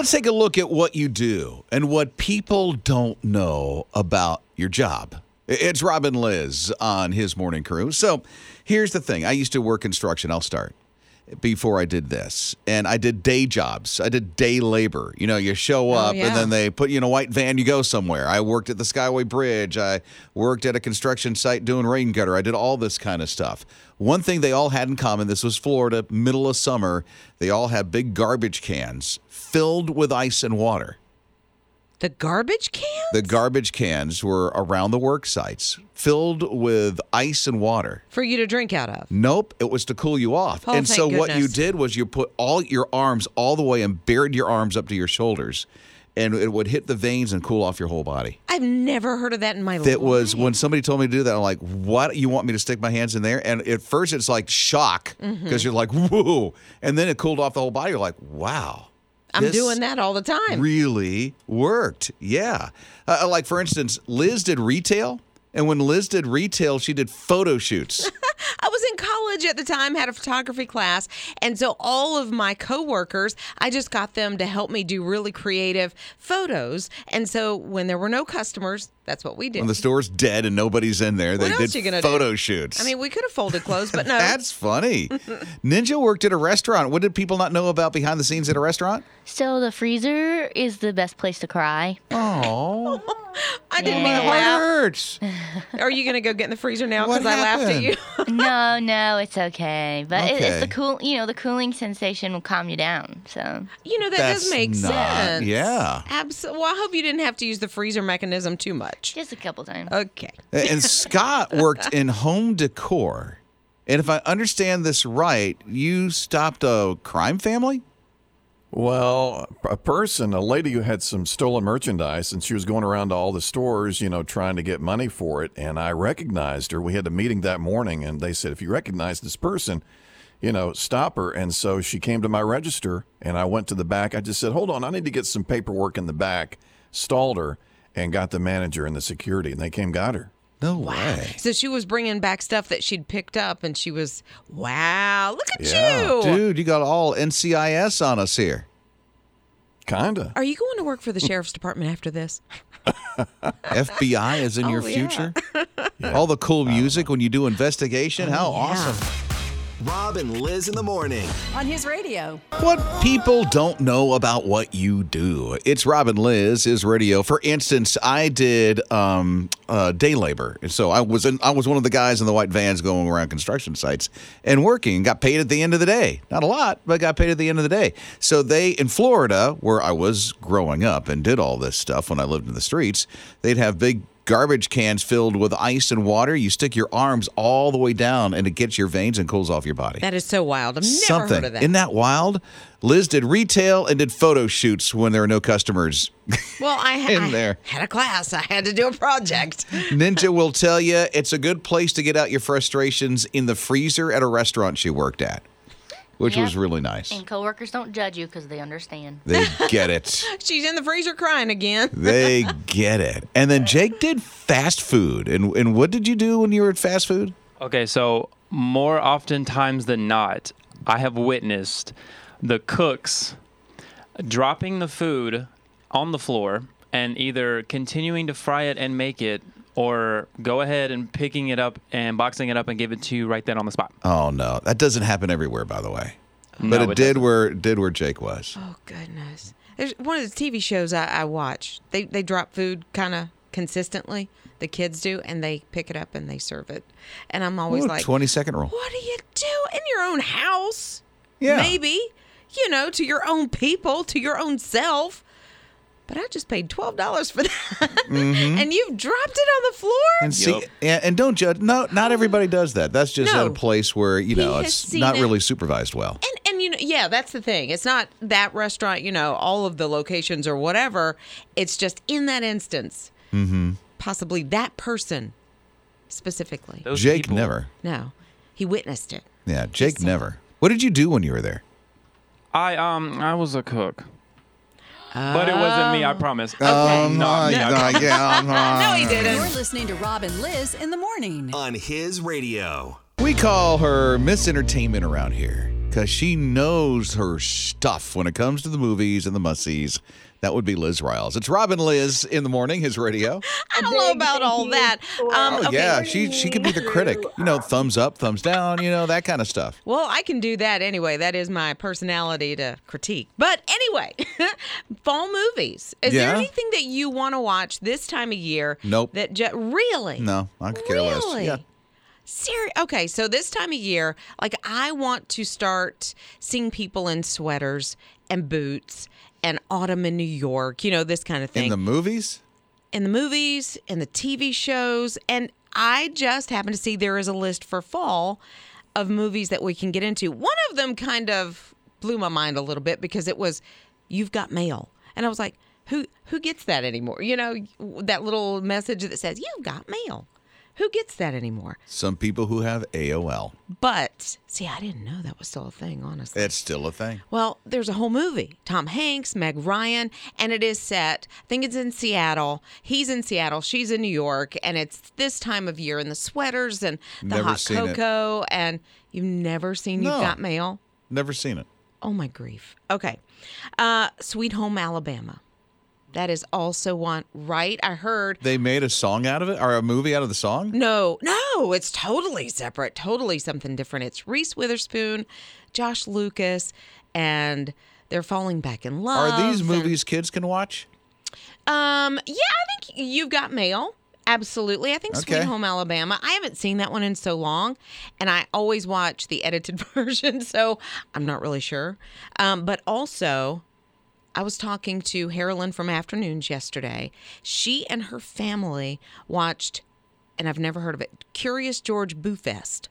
Let's take a look at what you do and what people don't know about your job. It's Rob and Liz on his morning crew. So here's the thing I used to work construction. I'll start before I did this. And I did day jobs. I did day labor. You know, you show oh, up yeah. and then they put you in a white van, you go somewhere. I worked at the Skyway Bridge. I worked at a construction site doing rain gutter. I did all this kind of stuff. One thing they all had in common this was Florida, middle of summer. They all had big garbage cans filled with ice and water. The garbage cans? The garbage cans were around the work sites filled with ice and water. For you to drink out of. Nope, it was to cool you off. Oh, and so what you did was you put all your arms all the way and buried your arms up to your shoulders and it would hit the veins and cool off your whole body. I've never heard of that in my life. It was when somebody told me to do that. I'm like, "What? You want me to stick my hands in there?" And at first, it's like shock because Mm-hmm. you're like, "Whoa!" And then it cooled off the whole body. You're like, "Wow." I'm this doing that all the time. Really worked. Yeah. Uh, like for instance, Liz did retail, and when Liz did retail, she did photo shoots. I was in college at the time, had a photography class, and so all of my coworkers, I just got them to help me do really creative photos. And so when there were no customers, that's what we did. when the store's dead and nobody's in there, they What else did you gonna do? photo shoots. I mean, we could have folded clothes, but no. That's funny. Ninja worked at a restaurant. What did people not know about behind the scenes at a restaurant? So the freezer is the best place to cry. Oh, I didn't mean to my heart laugh. hurts. Are you going to go get in the freezer now What because I laughed at you? no, no, it's okay. But it, it's Okay. the cool, you know, the cooling sensation will calm you down. So you know, that That's does make not- sense. yeah. Absolutely. Well, I hope you didn't have to use the freezer mechanism too much. just a couple times. Okay. And Scott worked in home decor. And if I understand this right, you stopped a crime family? Well, a person, a lady who had some stolen merchandise, and she was going around to all the stores, you know, trying to get money for it. And I recognized her. We had a meeting that morning, and they said, if you recognize this person, you know, stop her. And so she came to my register, and I went to the back. I just said, hold on, I need to get some paperwork in the back, stalled her, and got the manager and the security, and they came, got her. No way. So she was bringing back stuff that she'd picked up, and she was, wow, look at Yeah. you. Dude, you got all NCIS on us here. Kinda. Are you going to work for the sheriff's department after this? FBI is in your Oh, yeah. future. All the cool music when you do investigation. How Oh, yeah. awesome. Rob and Liz in the morning. on his radio. What people don't know about what you do. It's Rob and Liz is radio. For instance, I did um, uh, day labor, and so I was in, I was one of the guys in the white vans going around construction sites and working. Got paid at the end of the day. Not a lot, but got paid at the end of the day. So they in Florida, where I was growing up and did all this stuff when I lived in the streets, they'd have big garbage cans filled with ice and water. You stick your arms all the way down, and it gets your veins and cools off your body That is so wild. I've never something. heard of that. Isn't that wild? Liz did retail and did photo shoots when there were no customers. well, I, in I there. had a class. I had to do a project. Ninja will tell you it's a good place to get out your frustrations in the freezer at a restaurant she worked at, which Yep. was really nice. And coworkers don't judge you because they understand. They get it. She's in the freezer crying again. They get it. And then Jake did fast food. And and what did you do when you were at fast food? Okay, so more oftentimes than not, I have witnessed the cooks dropping the food on the floor and either continuing to fry it and make it or go ahead and picking it up and boxing it up and give it to you right then on the spot. Oh no, that doesn't happen everywhere, by the way. No, but it, it did doesn't. where did where Jake was. Oh goodness. There's one of the TV shows I, I watch. They they drop food kind of consistently. The kids do, and they pick it up and they serve it. And I'm always Ooh, like, twenty second rule. what do you do in your own house? Yeah. Maybe, you know, to your own people, to your own self. But I just paid twelve dollars for that, and you've dropped it on the floor. Mm-hmm. And see, Yup. and, and don't judge. No, not everybody does that. That's just at a place where you know has it's not it. really supervised well. And and you know, yeah, that's the thing. It's not that restaurant, you know, all of the locations or whatever. It's just in that instance, Mm-hmm. possibly that person specifically. Those Jake people- never. No, he witnessed it. Yeah, Jake never. What did you do when you were there? I um I was a cook. But it wasn't me, I promise. Um, Not me. uh, yeah, No, he did. You're didn't. listening to Rob and Liz in the morning. On his radio. We call her Miss Entertainment around here. because she knows her stuff when it comes to the movies and the mussies. That would be Liz Riles. It's Rob and Liz in the morning, his radio. I don't know about all that. Um, Oh okay. yeah, she she could be the critic. You know, thumbs up, thumbs down. You know that kind of stuff. Well, I can do that anyway. That is my personality to critique. But anyway, fall movies. Is there anything that you want to watch this time of year? Nope. That ju- really? No, I could care less. Yeah. Okay, so this time of year, like I want to start seeing people in sweaters and boots and autumn in New York, you know, this kind of thing. In the movies, in the movies, in the TV shows, and I just happened to see there is a list for fall of movies that we can get into. One of them kind of blew my mind a little bit because it was You've Got Mail. And I was like, who who gets that anymore? You know, that little message that says You've got mail. Who gets that anymore? some people who have AOL. But see, I didn't know that was still a thing, honestly. It's still a thing. Well, there's a whole movie. Tom Hanks, Meg Ryan, and it is set. I think it's in Seattle. He's in Seattle. She's in New York, and it's this time of year, and the sweaters and the Never hot seen it. cocoa. And you've never seen No. You've Got Mail? Never seen it. Oh my grief. Okay, uh, Sweet Home Alabama. That is also one, right? I heard. They made a song out of it, or a movie out of the song. No, no, it's totally separate, totally something different. It's Reese Witherspoon, Josh Lucas, and they're falling back in love. Are these and- movies kids can watch? Um, yeah, I think you've got mail. Absolutely. I think Sweet Home Alabama. I haven't seen that one in so long, and I always watch the edited version, so I'm not really sure. Um, but also, I was talking to Harolyn from Afternoons yesterday. She and her family watched, and I've never heard of it, Curious George Boo Fest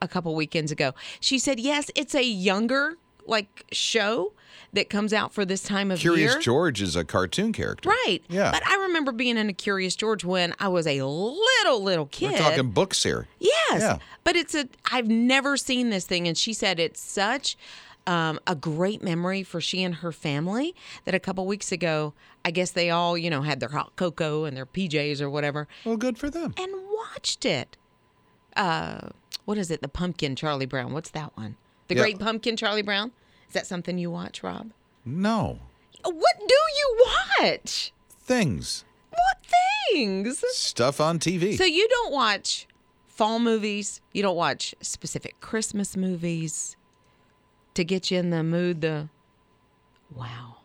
a couple weekends ago. She said, yes, it's a younger like show that comes out for this time of Curious year. Curious George is a cartoon character. Right. Yeah. But I remember being in a Curious George when I was a little, little kid. We're talking books here. Yes. Yeah. But it's a, I've never seen this thing. And she said it's such um, a great memory for she and her family that a couple weeks ago, I guess they all, you know, had their hot cocoa and their PJs or whatever Well, good for them. and watched it. Uh, what is it? The Pumpkin Charlie Brown. What's that one? The Yeah. Great Pumpkin Charlie Brown. Is that something you watch, Rob? No What do you watch? things, What things? stuff on TV. So you don't watch fall movies. You don't watch specific Christmas movies to get you in the mood. The wow,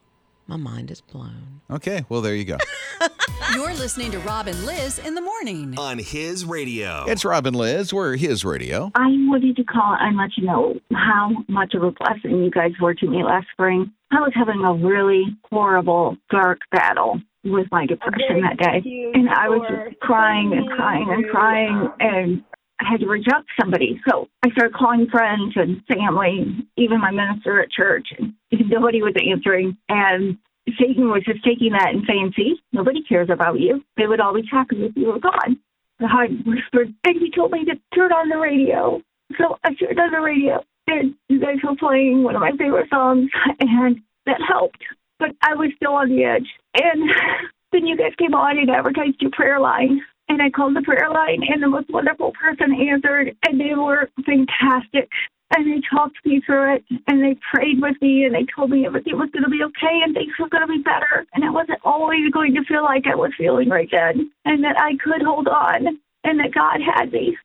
my mind is blown. okay, well there you go. You're listening to Rob and Liz in the morning. On his radio. it's Rob and Liz. We're his radio. I wanted to call and let you know how much of a blessing you guys were to me last spring. I was having a really horrible, dark battle with my depression that day. And I was just crying and crying and crying and I had to reach out to somebody. So I started calling friends and family, even my minister at church, and nobody was answering. And Satan was just taking that and saying, See, nobody cares about you. They would all be happy if you were gone. I whispered, and he told me to turn on the radio. So I turned on the radio, and you guys were playing one of my favorite songs, and that helped. But I was still on the edge. And then you guys came on and advertised your prayer line. And I called the prayer line, and the most wonderful person answered, and they were fantastic. And they talked me through it, and they prayed with me, and they told me everything was going to be okay, and things were going to be better. And I wasn't always going to feel like I was feeling right then, and that I could hold on, and that God had me.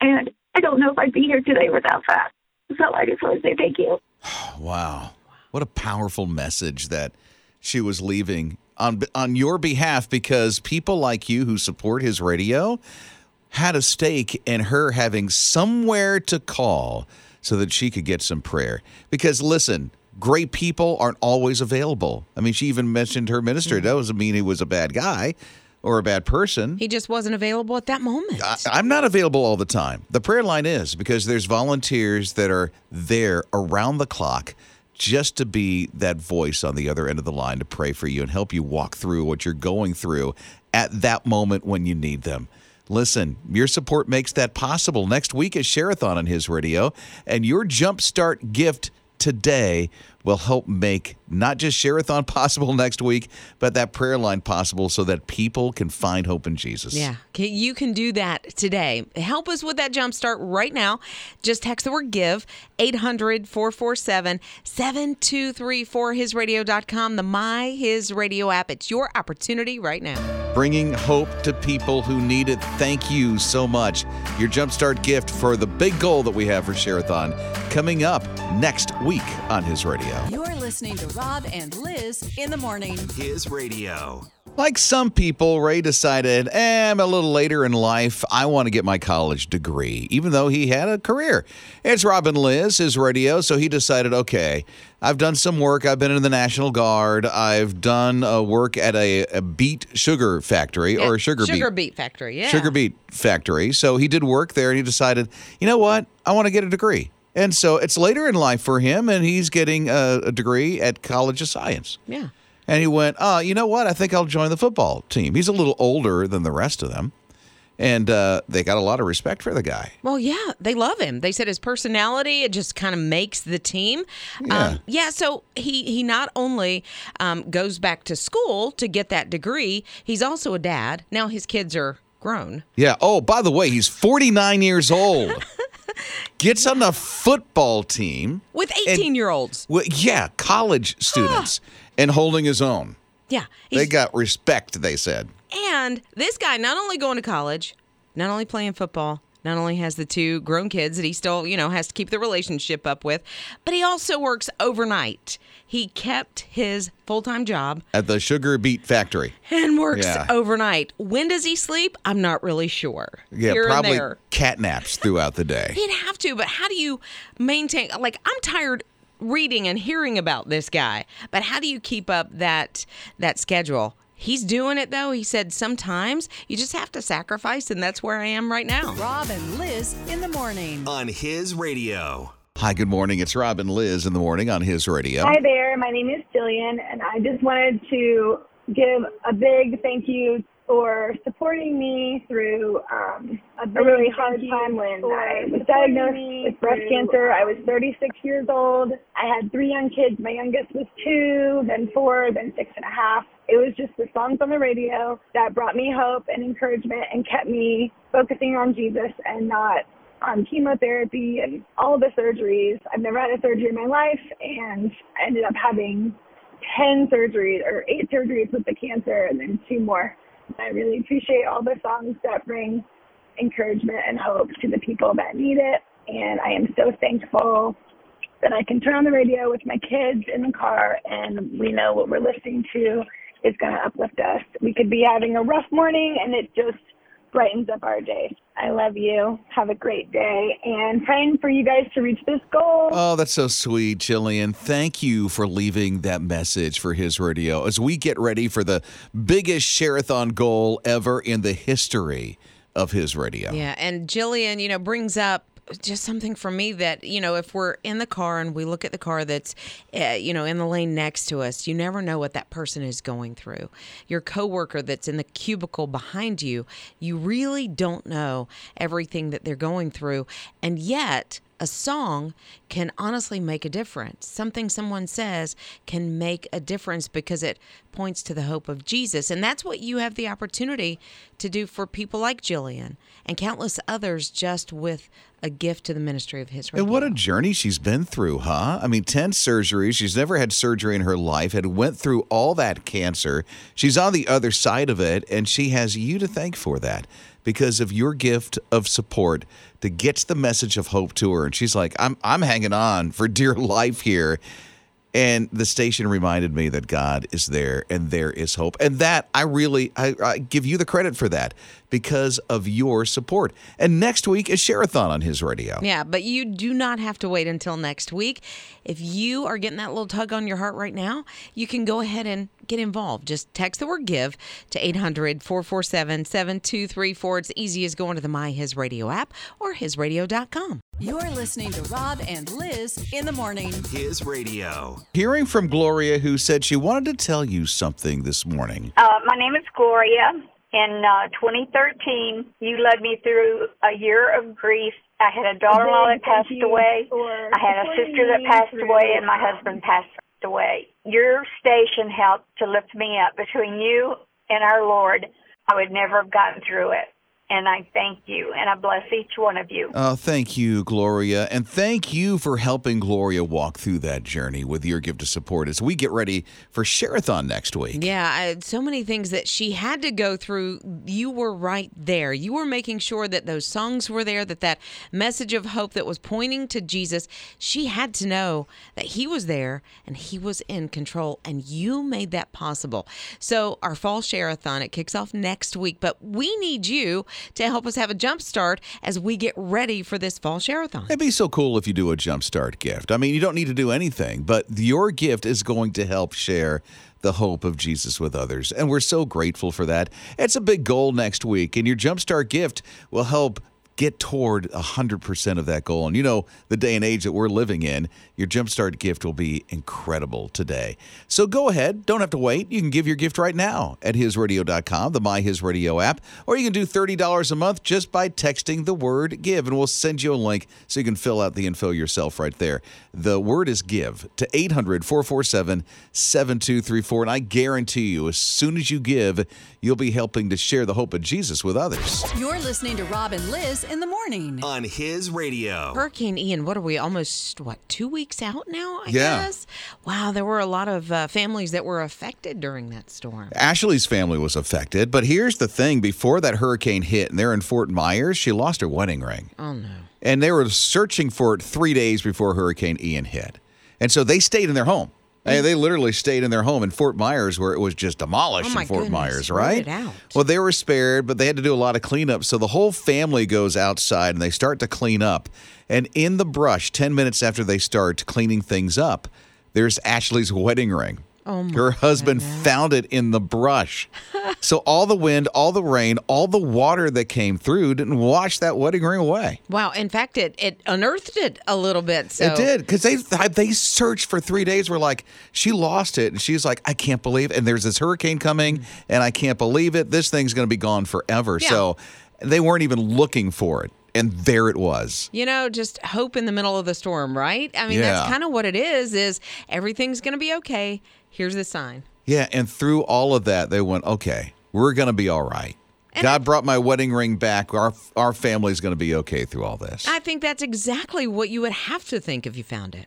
And I don't know if I'd be here today without that. So I just want to say thank you. Wow. What a powerful message that she was leaving on on your behalf because people like you who support his radio had a stake in her having somewhere to call so that she could get some prayer. Because listen, great people aren't always available. I mean, she even mentioned her minister. Mm-hmm. That doesn't mean he was a bad guy or a bad person. He just wasn't available at that moment. I, I'm not available all the time. The prayer line is because there's volunteers that are there around the clock just to be that voice on the other end of the line to pray for you and help you walk through what you're going through at that moment when you need them. Listen, your support makes that possible. Next week is Share-a-thon on his radio, and your jumpstart gift today will help make not just Share-a-thon possible next week, but that prayer line possible so that people can find hope in Jesus. Yeah, you can do that today. Help us with that jump start right now. Just text the word give 800 447 7234 hisradio.com, the My His Radio app. It's your opportunity right now. Bringing hope to people who need it. Thank you so much. Your Jumpstart gift for the big goal that we have for Share-a-thon coming up next week on His Radio. You're listening to Rob and Liz in the morning. His radio. Like some people, Ray decided, eh, I'm a little later in life. I want to get my college degree, even though he had a career. It's Rob and Liz, his radio. So he decided, okay, I've done some work. I've been in the National Guard. I've done uh, work at a, a beet sugar factory or a sugar, Sugar beet. beet factory, yeah. Sugar beet factory. So he did work there and he decided, you know what? I want to get a degree. And so it's later in life for him, and he's getting a, a degree at College of Science. Yeah. And he went, oh, you know what? I think I'll join the football team. He's a little older than the rest of them. And uh, they got a lot of respect for the guy. Well, yeah, they love him. They said his personality it just kind of makes the team. Yeah. Um, yeah. So he he not only um, goes back to school to get that degree, he's also a dad. Now his kids are grown. Yeah. Oh, by the way, he's 49 years old. Gets on the football team. With And- 18 year olds. Well, yeah, college students and holding his own. Yeah. They got respect, they said. And this guy not only going to college, not only playing football, not only has the two grown kids that he still, you know, has to keep the relationship up with, but he also works overnight. He kept his full-time job At the sugar beet factory. and works Yeah. overnight. When does he sleep? I'm not really sure. Yeah, Here probably cat naps throughout the day. He'd have to, but how do you maintain like I'm tired reading and hearing about this guy, but how do you keep up that that schedule? He's doing it though. He said sometimes you just have to sacrifice and that's where I am right now. Rob and Liz in the morning. On his radio. Hi, good morning. It's Rob and Liz in the morning on his radio. Hi there. My name is Jillian, and I just wanted to give a big thank you for supporting me through um, a, really hard time when I was diagnosed with breast cancer. I was 36 years old. I had three young kids. My youngest was two, then four, then six and a half. It was just the songs on the radio that brought me hope and encouragement and kept me focusing on Jesus and not on chemotherapy and all the surgeries. I've never had a surgery in my life, and I ended up having 10 surgeries or eight surgeries with the cancer and then two more. I really appreciate all the songs that bring encouragement and hope to the people that need it. And I am so thankful that I can turn on the radio with my kids in the car and we know what we're listening to is going to uplift us. We could be having a rough morning and it just brightens up our day. I love you. Have a great day and praying for you guys to reach this goal. Oh, that's so sweet, Jillian. Thank you for leaving that message for his radio as we get ready for the biggest Share-a-thon goal ever in the history of his radio. Yeah, and Jillian, you know, brings up just something for me that you know if we're in the car and we look at the car that's uh, you know in the lane next to us you never know what that person is going through. Your coworker that's in the cubicle behind you you really don't know everything that they're going through. And yet a song can honestly make a difference. Something someone says can make a difference because it points to the hope of Jesus. And that's what you have the opportunity to do for people like Jillian and countless others just with a gift to the ministry of His. And what a journey she's been through, huh? I mean, 10 surgeries. She's never had surgery in her life, had went through all that cancer. She's on the other side of it, and she has you to thank for that because of your gift of support to get the message of hope to her. And she's like, I'm I'm hanging on for dear life here. And the station reminded me that God is there and there is hope. And that I really I, I give you the credit for that because of your support. And next week is Share-a-thon on his radio. Yeah, but you do not have to wait until next week. If you are getting that little tug on your heart right now, you can go ahead and get involved. Just text the word give to 800 447 7234. It's easy as going to the My His Radio app or hisradio.com. You're listening to Rob and Liz in the morning. His radio. Hearing from Gloria, who said she wanted to tell you something this morning. Uh, my name is Gloria, In uh, 2013, you led me through a year of grief. I had a daughter-in-law that passed away. I had a sister that passed away, and my husband passed away. Your station helped to lift me up. Between you and our Lord, I would never have gotten through it. And I thank you, and I bless each one of you. Oh, thank you, Gloria. And thank you for helping Gloria walk through that journey with your gift of support as we get ready for Share-a-thon next week. Yeah, I, so many things that she had to go through. You were right there. You were making sure that those songs were there, that that message of hope that was pointing to Jesus. She had to know that He was there and He was in control, and you made that possible. So our fall share-a-thon it kicks off next week, but we need you to help us have a jump start as we get ready for this fall share-a-thon. It'd be so cool if you do a jumpstart gift. I mean, you don't need to do anything, but your gift is going to help share the hope of Jesus with others. And we're so grateful for that. It's a big goal next week, and your jumpstart gift will help get toward 100% of that goal. And you know, the day and age that we're living in, your jumpstart gift will be incredible today. So go ahead, don't have to wait. You can give your gift right now at hisradio.com, the My His Radio app, or you can do $30 a month just by texting the word give, and we'll send you a link so you can fill out the info yourself right there. The word is give to 800 447 7234. And I guarantee you, as soon as you give, you'll be helping to share the hope of Jesus with others. You're listening to Rob and Liz in the morning. On his radio. Hurricane Ian, what are we almost what two weeks out now? I Yeah. guess. Wow, there were a lot of uh, families that were affected during that storm. Ashley's family was affected, but here's the thing before that hurricane hit and they're in Fort Myers, she lost her wedding ring. Oh no. And they were searching for it three days before Hurricane Ian hit. And so they stayed in their home. Hey, they literally stayed in their home in Fort Myers where it was just demolished Oh, in Fort goodness. Myers, right? Well, they were spared, but they had to do a lot of cleanup. So the whole family goes outside and they start to clean up. And in the brush, 10 minutes after they start cleaning things up, there's Ashley's wedding ring. Oh my Her husband found it in the brush. so all the wind, all the rain, all the water that came through didn't wash that wedding ring away. Wow. In fact, it it unearthed it a little bit. So It did because they they searched for three days. We're like, she lost it, and she's like, I can't believe. And there's this hurricane coming, mm-hmm. and I can't believe it. This thing's going to be gone forever. Yeah. So they weren't even looking for it, and there it was. You know, just hope in the middle of the storm, right? I mean, Yeah. that's kind of what it is. Is everything's going to be okay? Here's the sign. Yeah, and through all of that, they went, okay, we're going to be all right. God brought my wedding ring back. Our our family's going to be okay through all this. I think that's exactly what you would have to think if you found it.